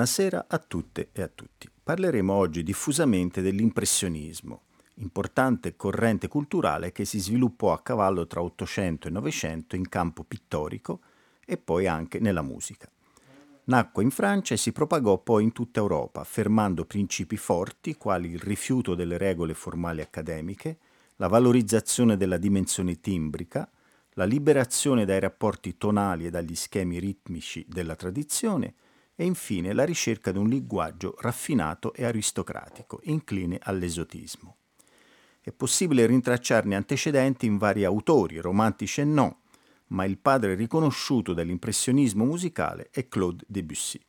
Buonasera a tutte e a tutti. Parleremo oggi diffusamente dell'impressionismo, importante corrente culturale che si sviluppò a cavallo tra Ottocento e Novecento in campo pittorico e poi anche nella musica. Nacque in Francia e si propagò poi in tutta Europa, affermando principi forti quali il rifiuto delle regole formali accademiche, la valorizzazione della dimensione timbrica, la liberazione dai rapporti tonali e dagli schemi ritmici della tradizione e infine la ricerca di un linguaggio raffinato e aristocratico, incline all'esotismo. È possibile rintracciarne antecedenti in vari autori, romantici e no, ma il padre riconosciuto dell'impressionismo musicale è Claude Debussy,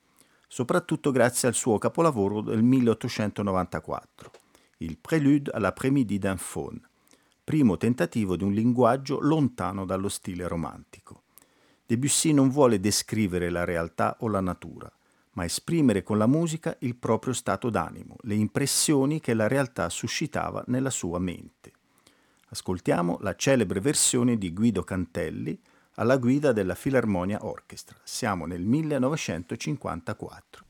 soprattutto grazie al suo capolavoro del 1894, il Prélude à l'après-midi d'un faune, primo tentativo di un linguaggio lontano dallo stile romantico. Debussy non vuole descrivere la realtà o la natura, ma esprimere con la musica il proprio stato d'animo, le impressioni che la realtà suscitava nella sua mente. Ascoltiamo la celebre versione di Guido Cantelli alla guida della Filarmonia Orchestra. Siamo nel 1954.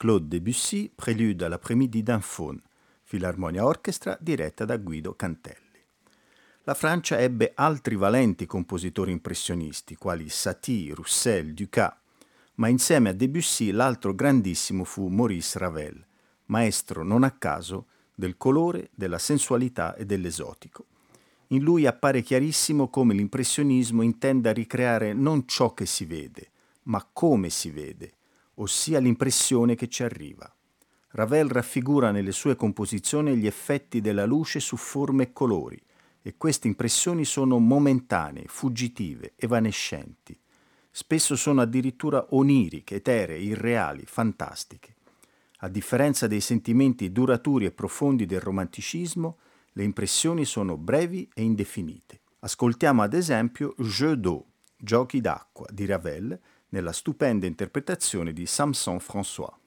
Claude Debussy, Prélude all'après-midi d'un faune, Filarmonia Orchestra diretta da Guido Cantelli. La Francia ebbe altri valenti compositori impressionisti, quali Satie, Roussel, Ducas, ma insieme a Debussy l'altro grandissimo fu Maurice Ravel, maestro non a caso del colore, della sensualità e dell'esotico. In lui appare chiarissimo come l'impressionismo intenda ricreare non ciò che si vede, ma come si vede, ossia l'impressione che ci arriva. Ravel raffigura nelle sue composizioni gli effetti della luce su forme e colori, e queste impressioni sono momentanee, fuggitive, evanescenti. Spesso sono addirittura oniriche, eteree, irreali, fantastiche. A differenza dei sentimenti duraturi e profondi del romanticismo, le impressioni sono brevi e indefinite. Ascoltiamo ad esempio Jeux d'eau, Giochi d'acqua di Ravel, nella stupenda interpretazione di Samson François.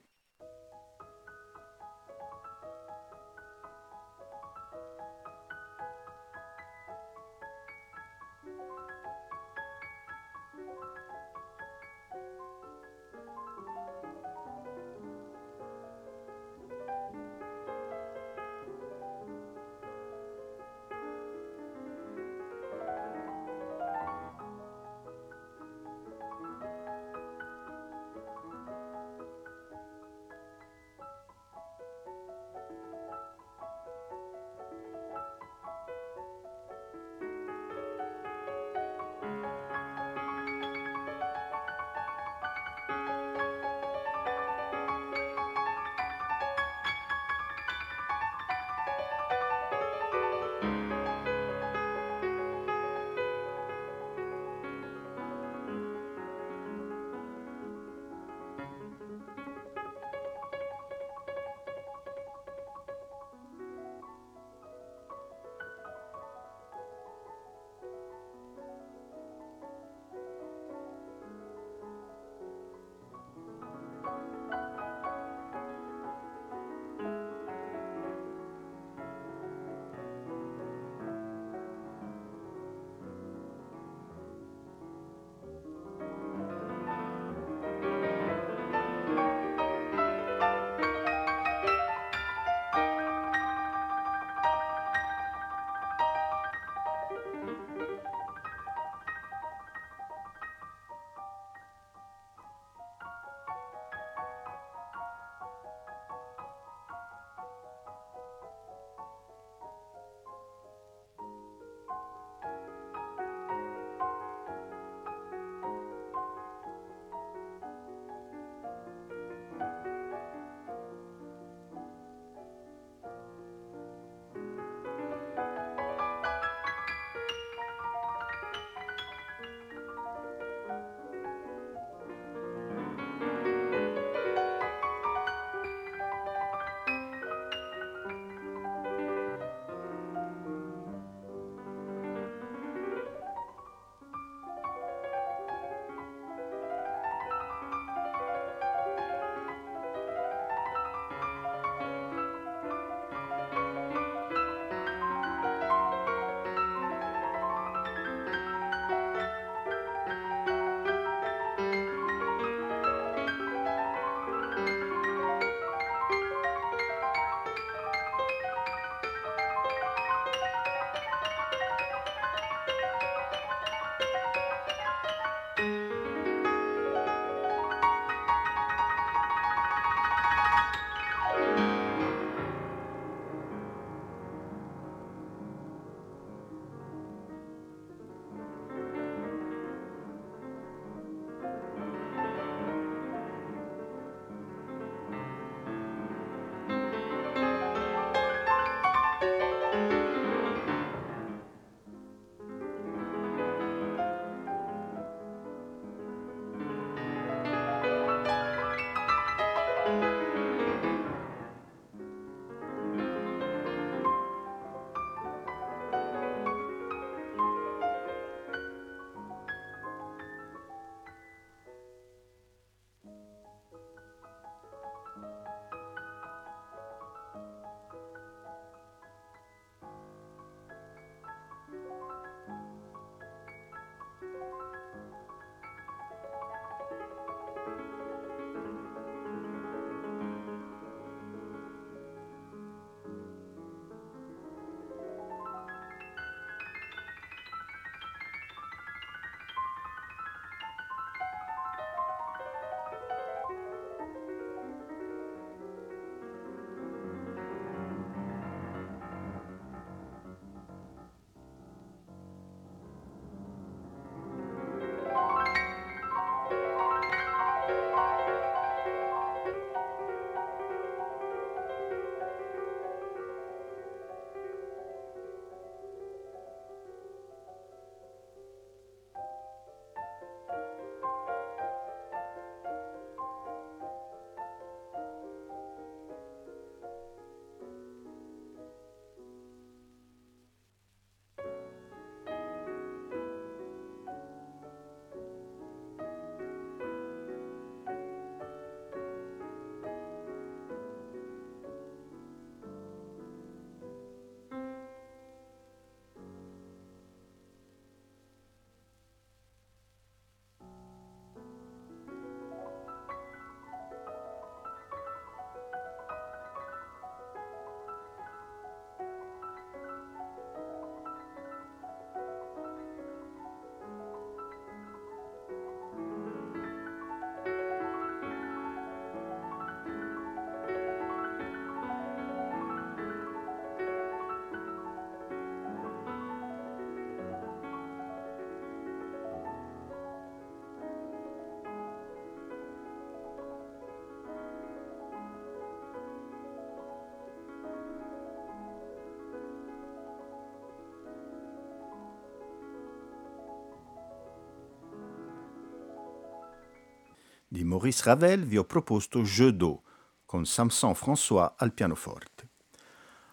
Di Maurice Ravel vi ho proposto Jeu d'eau, con Samson François al pianoforte.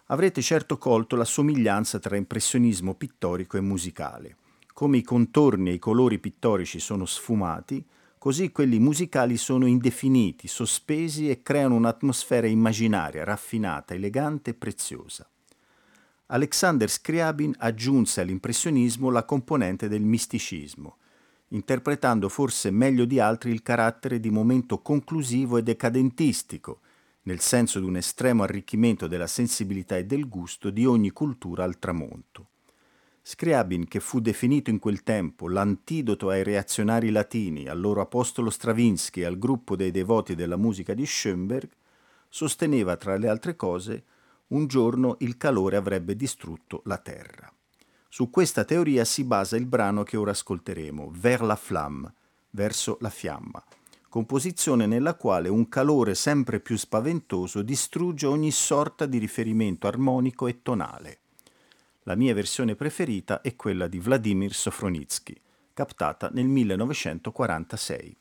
Avrete certo colto la somiglianza tra impressionismo pittorico e musicale. Come i contorni e i colori pittorici sono sfumati, così quelli musicali sono indefiniti, sospesi e creano un'atmosfera immaginaria, raffinata, elegante e preziosa. Alexander Scriabin aggiunse all'impressionismo la componente del misticismo, interpretando forse meglio di altri il carattere di momento conclusivo e decadentistico, nel senso di un estremo arricchimento della sensibilità e del gusto di ogni cultura al tramonto. Scriabin, che fu definito in quel tempo l'antidoto ai reazionari latini, al loro apostolo Stravinsky e al gruppo dei devoti della musica di Schoenberg, sosteneva tra le altre cose un giorno il calore avrebbe distrutto la terra. Su questa teoria si basa il brano che ora ascolteremo, Vers la flamme, verso la fiamma, composizione nella quale un calore sempre più spaventoso distrugge ogni sorta di riferimento armonico e tonale. La mia versione preferita è quella di Vladimir Sofronitsky, captata nel 1946.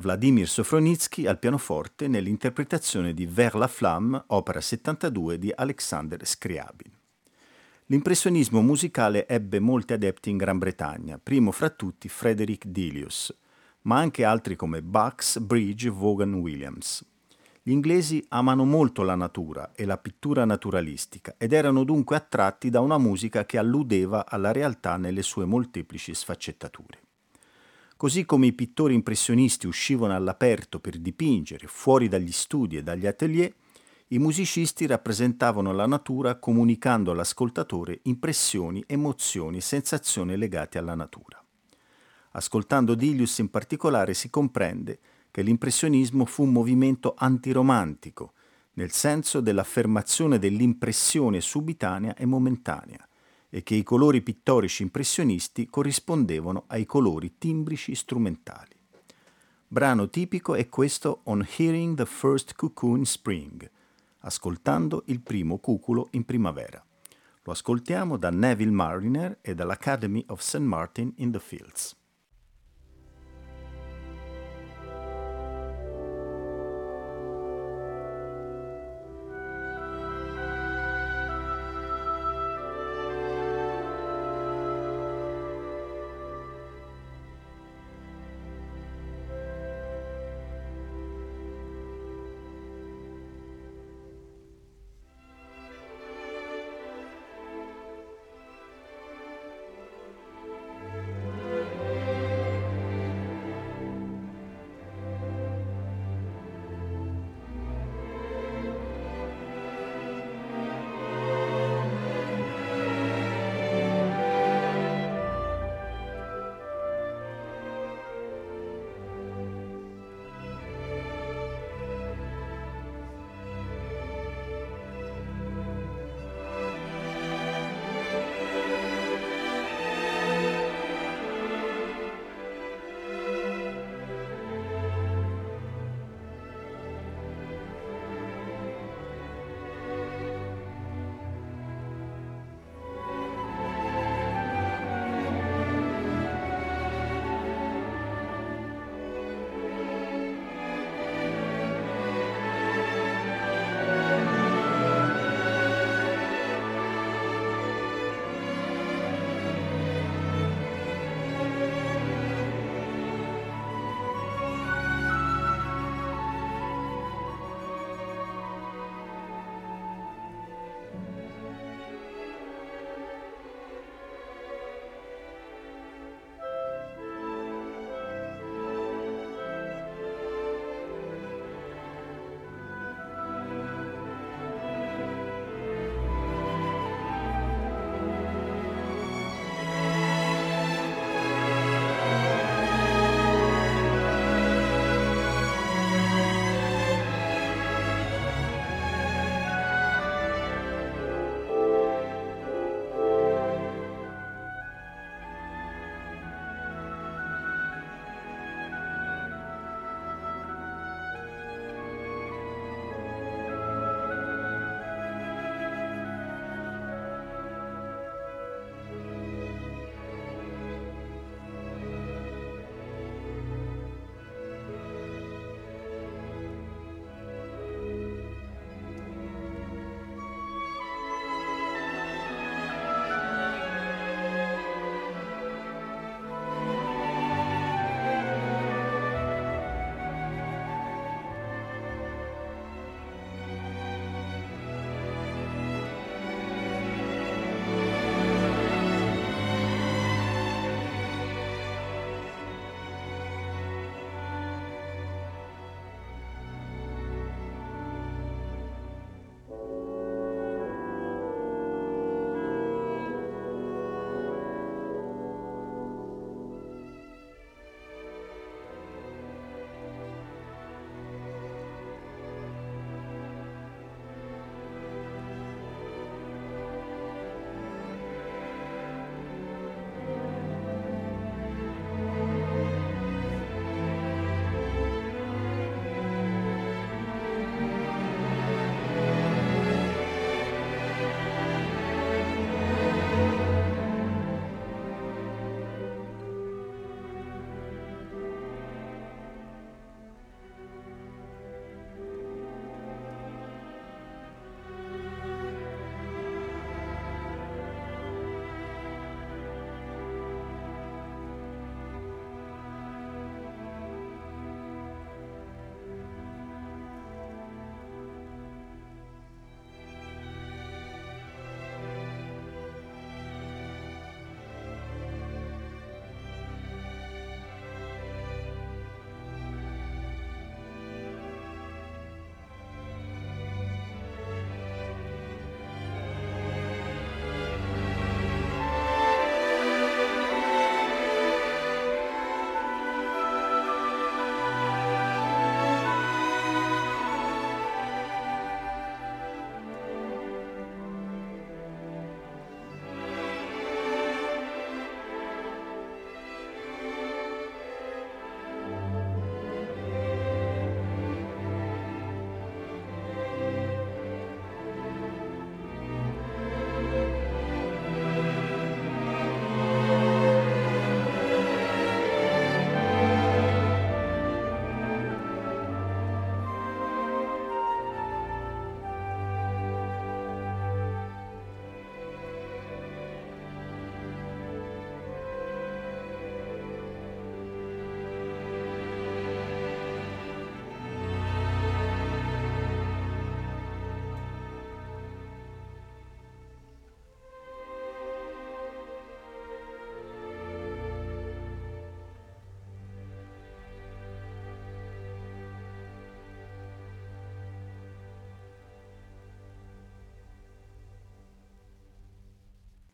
Vladimir Sofronitsky al pianoforte nell'interpretazione di Vers la Flamme, opera 72 di Alexander Scriabin. L'impressionismo musicale ebbe molti adepti in Gran Bretagna, primo fra tutti Frederick Delius, ma anche altri come Bucks, Bridge, Vaughan Williams. Gli inglesi amano molto la natura e la pittura naturalistica ed erano dunque attratti da una musica che alludeva alla realtà nelle sue molteplici sfaccettature. Così come i pittori impressionisti uscivano all'aperto per dipingere fuori dagli studi e dagli atelier, i musicisti rappresentavano la natura comunicando all'ascoltatore impressioni, emozioni, sensazioni legate alla natura. Ascoltando Dilius in particolare si comprende che l'impressionismo fu un movimento antiromantico, nel senso dell'affermazione dell'impressione subitanea e momentanea, e che i colori pittorici impressionisti corrispondevano ai colori timbrici strumentali. Brano tipico è questo On Hearing the First Cuckoo in Spring, ascoltando il primo cuculo in primavera. Lo ascoltiamo da Neville Mariner e dall'Academy of St. Martin in the Fields.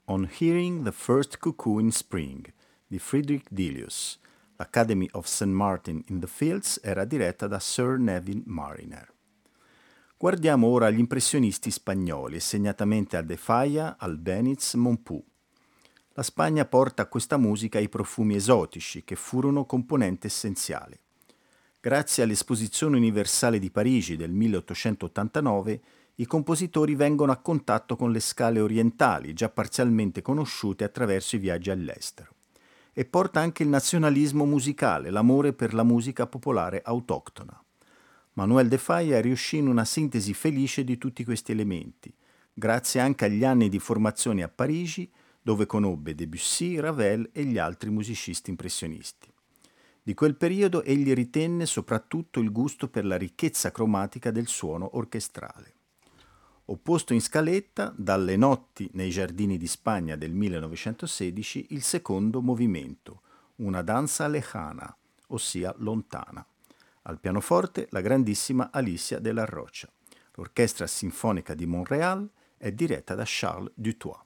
On Hearing the First Cuckoo in Spring di Friedrich Delius. L'Academy of St. Martin in the Fields era diretta da Sir Neville Mariner. Guardiamo ora gli impressionisti spagnoli segnatamente al De Falla, al Benitz, Monpou. La Spagna porta a questa musica i profumi esotici che furono componente essenziale. Grazie all'Esposizione universale di Parigi del 1889, i compositori vengono a contatto con le scale orientali, già parzialmente conosciute attraverso i viaggi all'estero. E porta anche il nazionalismo musicale, l'amore per la musica popolare autoctona. Manuel de Falla riuscì in una sintesi felice di tutti questi elementi, grazie anche agli anni di formazione a Parigi, dove conobbe Debussy, Ravel e gli altri musicisti impressionisti. Di quel periodo egli ritenne soprattutto il gusto per la ricchezza cromatica del suono orchestrale. Opposto in scaletta, dalle notti nei giardini di Spagna del 1916, il secondo movimento, una danza lejana, ossia lontana. Al pianoforte la grandissima Alicia della Rocha. L'Orchestra Sinfonica di Montréal è diretta da Charles Dutoit.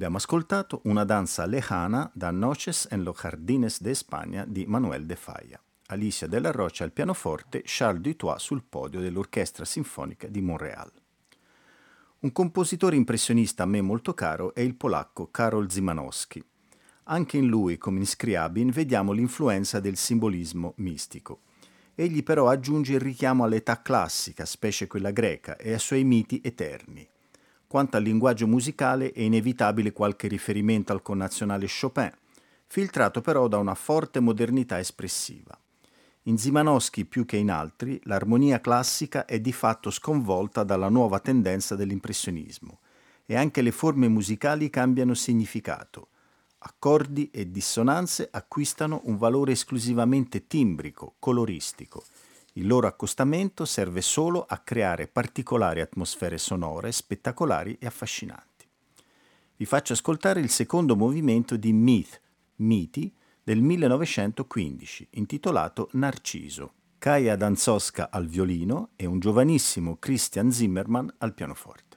Abbiamo ascoltato una danza lejana da Noches en los Jardines de España di Manuel de Falla. Alicia della Rocha al pianoforte, Charles Dutoit sul podio dell'Orchestra Sinfonica di Montreal. Un compositore impressionista a me molto caro è il polacco Karol Zimanowski. Anche in lui, come in Scriabin, vediamo l'influenza del simbolismo mistico. Egli però aggiunge il richiamo all'età classica, specie quella greca, e ai suoi miti eterni. Quanto al linguaggio musicale è inevitabile qualche riferimento al connazionale Chopin, filtrato però da una forte modernità espressiva. In Zimanowski più che in altri, l'armonia classica è di fatto sconvolta dalla nuova tendenza dell'impressionismo e anche le forme musicali cambiano significato. Accordi e dissonanze acquistano un valore esclusivamente timbrico, coloristico. Il loro accostamento serve solo a creare particolari atmosfere sonore, spettacolari e affascinanti. Vi faccio ascoltare il secondo movimento di Myth, Miti, del 1915, intitolato Narciso. Kaja Danzowska al violino e un giovanissimo Christian Zimmermann al pianoforte.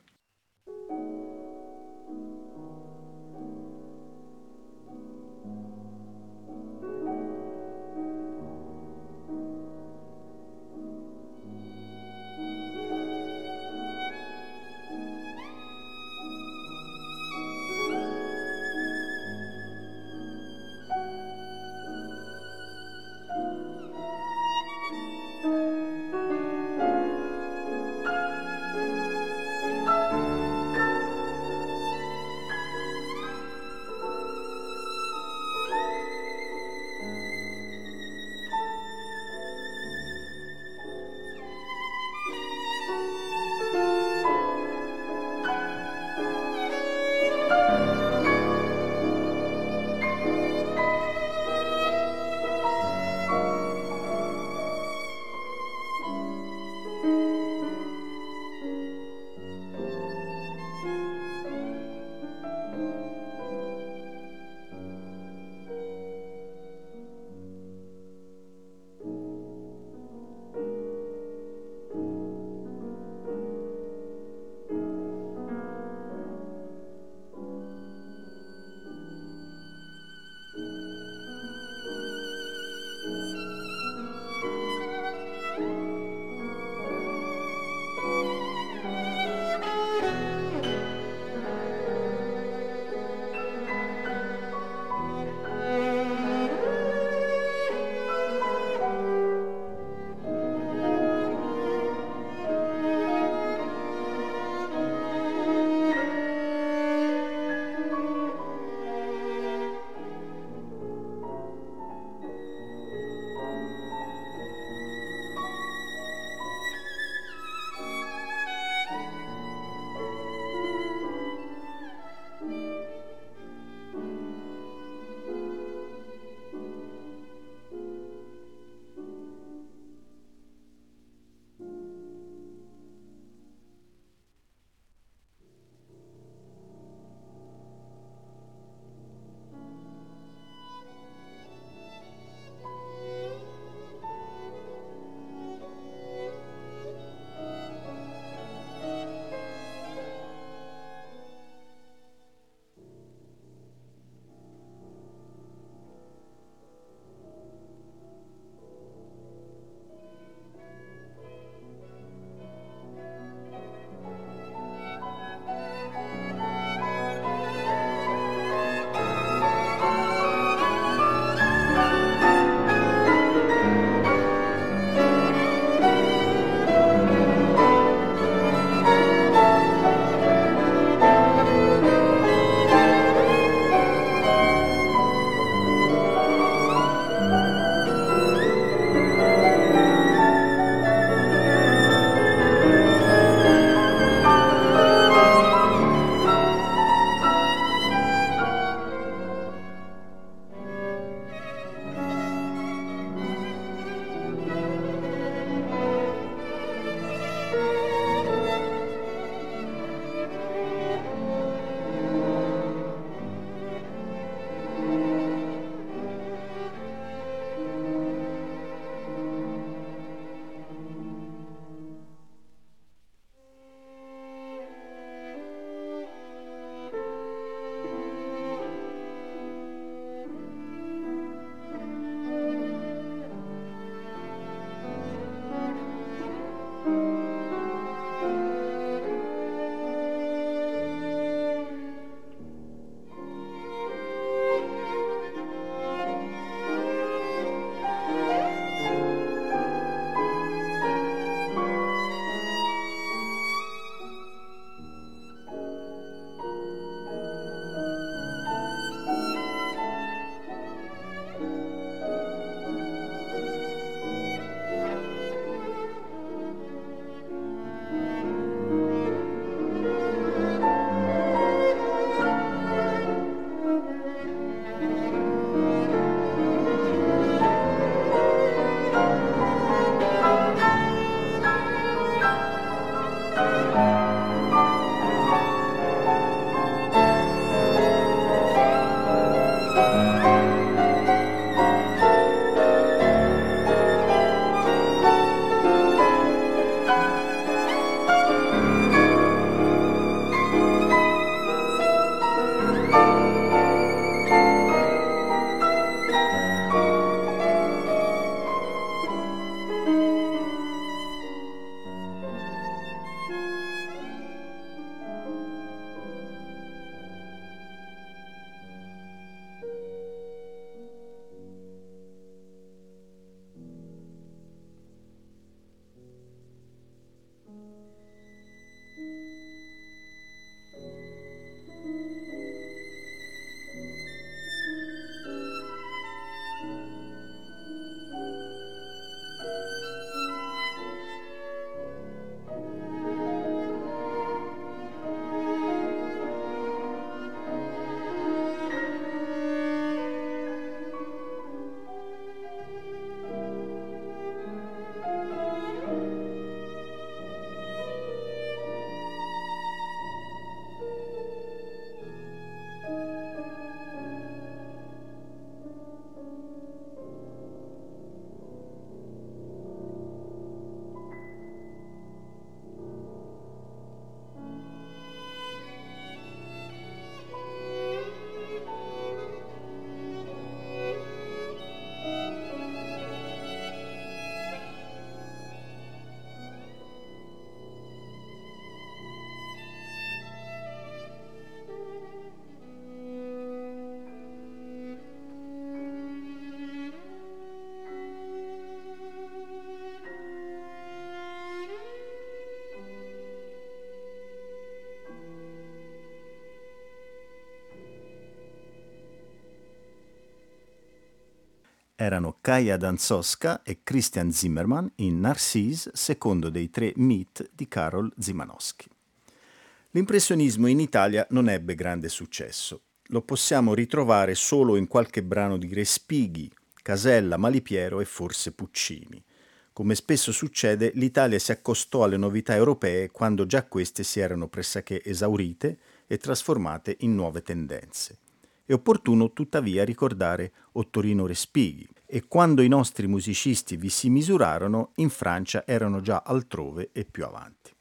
Erano Kaja Danzowska e Christian Zimmermann in Narcisse, secondo dei tre Meet di Karol Zimanowski. L'impressionismo in Italia non ebbe grande successo. Lo possiamo ritrovare solo in qualche brano di Respighi, Casella, Malipiero e forse Puccini. Come spesso succede, l'Italia si accostò alle novità europee quando già queste si erano pressoché esaurite e trasformate in nuove tendenze. È opportuno tuttavia ricordare Ottorino Respighi e quando i nostri musicisti vi si misurarono, in Francia erano già altrove e più avanti.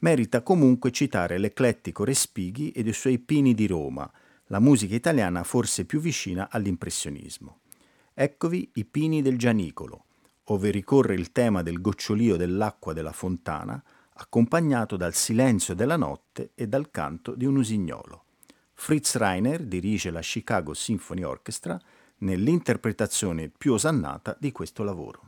Merita comunque citare l'eclettico Respighi ed i suoi Pini di Roma, la musica italiana forse più vicina all'impressionismo. Eccovi i Pini del Gianicolo, ove ricorre il tema del gocciolio dell'acqua della fontana, accompagnato dal silenzio della notte e dal canto di un usignolo. Fritz Reiner dirige la Chicago Symphony Orchestra nell'interpretazione più osannata di questo lavoro.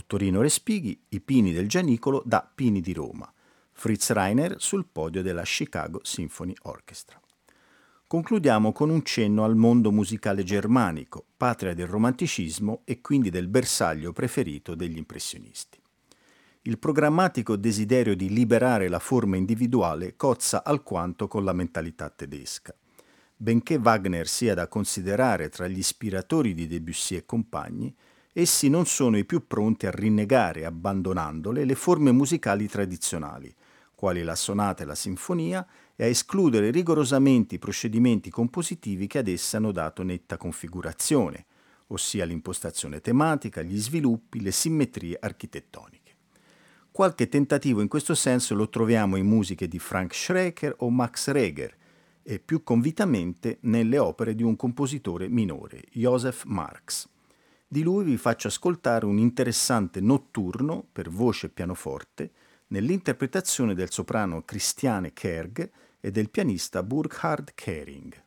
Ottorino Respighi, I Pini del Gianicolo da Pini di Roma. Fritz Reiner sul podio della Chicago Symphony Orchestra. Concludiamo con un cenno al mondo musicale germanico, patria del romanticismo e quindi del bersaglio preferito degli impressionisti. Il programmatico desiderio di liberare la forma individuale cozza alquanto con la mentalità tedesca. Benché Wagner sia da considerare tra gli ispiratori di Debussy e compagni, essi non sono i più pronti a rinnegare, abbandonandole, le forme musicali tradizionali, quali la sonata e la sinfonia, e a escludere rigorosamente i procedimenti compositivi che ad essa hanno dato netta configurazione, ossia l'impostazione tematica, gli sviluppi, le simmetrie architettoniche. Qualche tentativo in questo senso lo troviamo in musiche di Frank Schreker o Max Reger e più convitamente nelle opere di un compositore minore, Joseph Marx. Di lui vi faccio ascoltare un interessante notturno per voce e pianoforte nell'interpretazione del soprano Christiane Kerg e del pianista Burkhard Kering.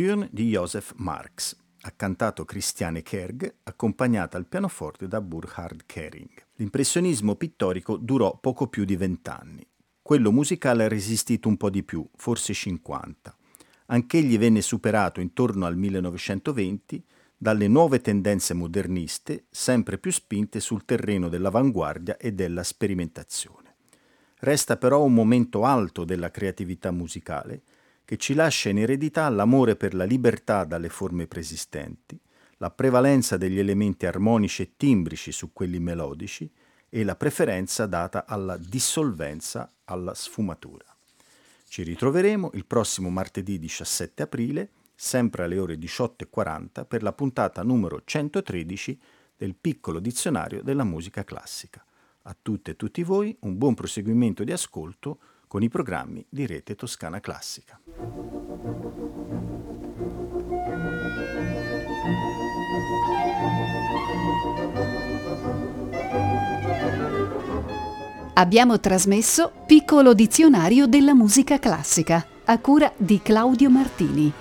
Nocturne di Joseph Marx, ha cantato Christiane Kerg, accompagnata al pianoforte da Burkhard Kering. L'impressionismo pittorico durò poco più di vent'anni. Quello musicale ha resistito un po' di più, forse 50. Anch'egli venne superato intorno al 1920 dalle nuove tendenze moderniste sempre più spinte sul terreno dell'avanguardia e della sperimentazione. Resta però un momento alto della creatività musicale che ci lascia in eredità l'amore per la libertà dalle forme preesistenti, la prevalenza degli elementi armonici e timbrici su quelli melodici e la preferenza data alla dissolvenza, alla sfumatura. Ci ritroveremo il prossimo martedì 17 aprile, sempre alle ore 18.40, per la puntata numero 113 del piccolo dizionario della musica classica. A tutte e tutti voi un buon proseguimento di ascolto con i programmi di Rete Toscana Classica. Abbiamo trasmesso Piccolo dizionario della musica classica a cura di Claudio Martini.